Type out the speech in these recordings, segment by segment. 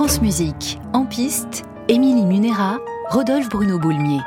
France Musique, en piste, Émilie Munera, Rodolphe Bruno Boulmier.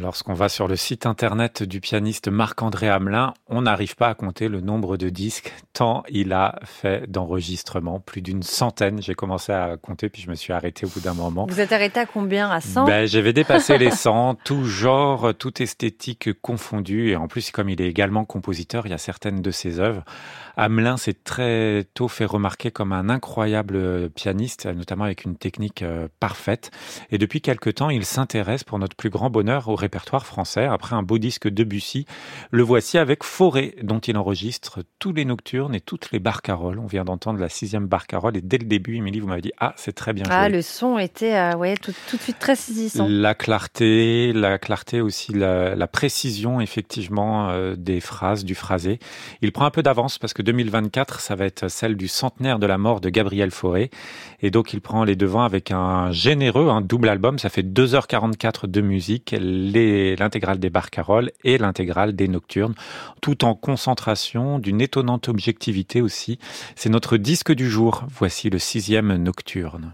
Lorsqu'on va sur le site internet du pianiste Marc-André Hamelin, on n'arrive pas à compter le nombre de disques, tant il a fait d'enregistrements, plus d'une centaine. J'ai commencé à compter, puis je me suis arrêté au bout d'un moment. Vous êtes arrêté à combien À 100 ben, J'avais dépassé les 100, tout genre, toute esthétique confondue. Et en plus, comme il est également compositeur, il y a certaines de ses œuvres. Hamelin s'est très tôt fait remarquer comme un incroyable pianiste, notamment avec une technique euh, parfaite. Et depuis quelque temps, il s'intéresse pour notre plus grand bonheur au répertoire français. Après un beau disque de Bussy, le voici avec Forêt, dont il enregistre tous les nocturnes et toutes les barcaroles. On vient d'entendre la sixième barcarolle et dès le début, Émilie, vous m'avez dit ah c'est très bien ah, le son était euh, ouais tout, tout, de suite très saisissant. La clarté, la clarté aussi, la, la précision effectivement euh, des phrases, du phrasé. Il prend un peu d'avance parce que 2024, ça va être celle du centenaire de la mort de Gabriel Fauré et donc il prend les devants avec un généreux, un double album. Ça fait 2h44 de musique. Les l'intégrale des barcaroles et l'intégrale des nocturnes, tout en concentration, d'une étonnante objectivité aussi. C'est notre disque du jour. Voici le sixième nocturne.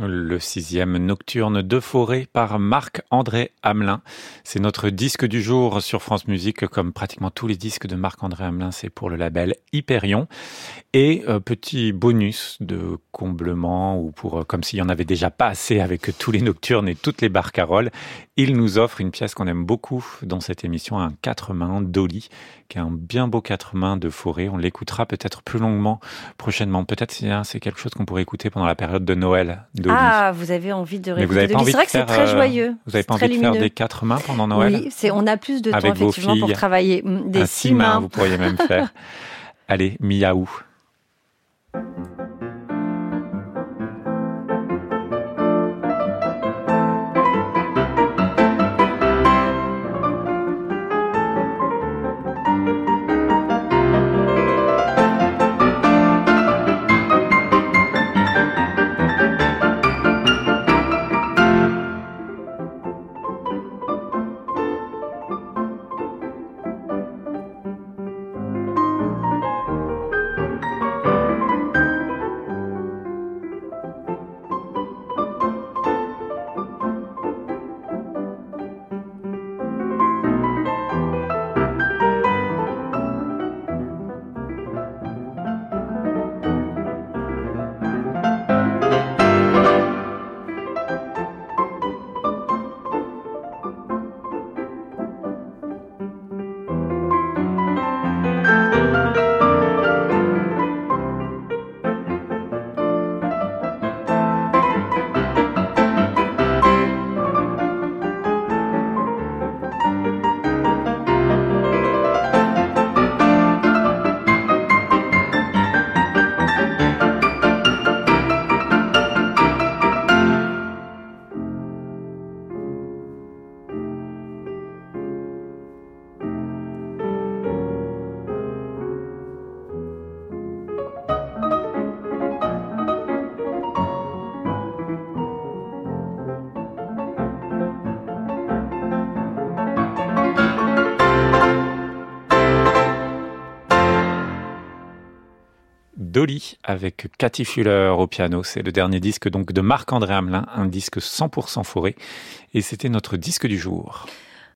Le sixième nocturne de forêt par Marc-André Hamelin. C'est notre disque du jour sur France Musique, comme pratiquement tous les disques de Marc-André Hamelin, c'est pour le label Hyperion. Et euh, petit bonus de comblement, ou pour euh, comme s'il y en avait déjà pas assez avec tous les nocturnes et toutes les barcaroles, il nous offre une pièce qu'on aime beaucoup dans cette émission, un quatre mains Dolly, qui un bien beau quatre mains de forêt. On l'écoutera peut-être plus longuement prochainement. Peut-être c'est quelque chose qu'on pourrait écouter pendant la période de Noël. Ah, vous avez envie de réécouter C'est vrai que c'est très joyeux. Vous avez pas envie de faire des quatre mains pendant Noël Oui, c'est on a plus de temps effectivement pour travailler. Mm, des six mains, vous pourriez même faire. Allez, miaou. Dolly avec Cathy Fuller au piano. C'est le dernier disque donc de Marc-André Hamelin, un disque 100% forêt. Et c'était notre disque du jour.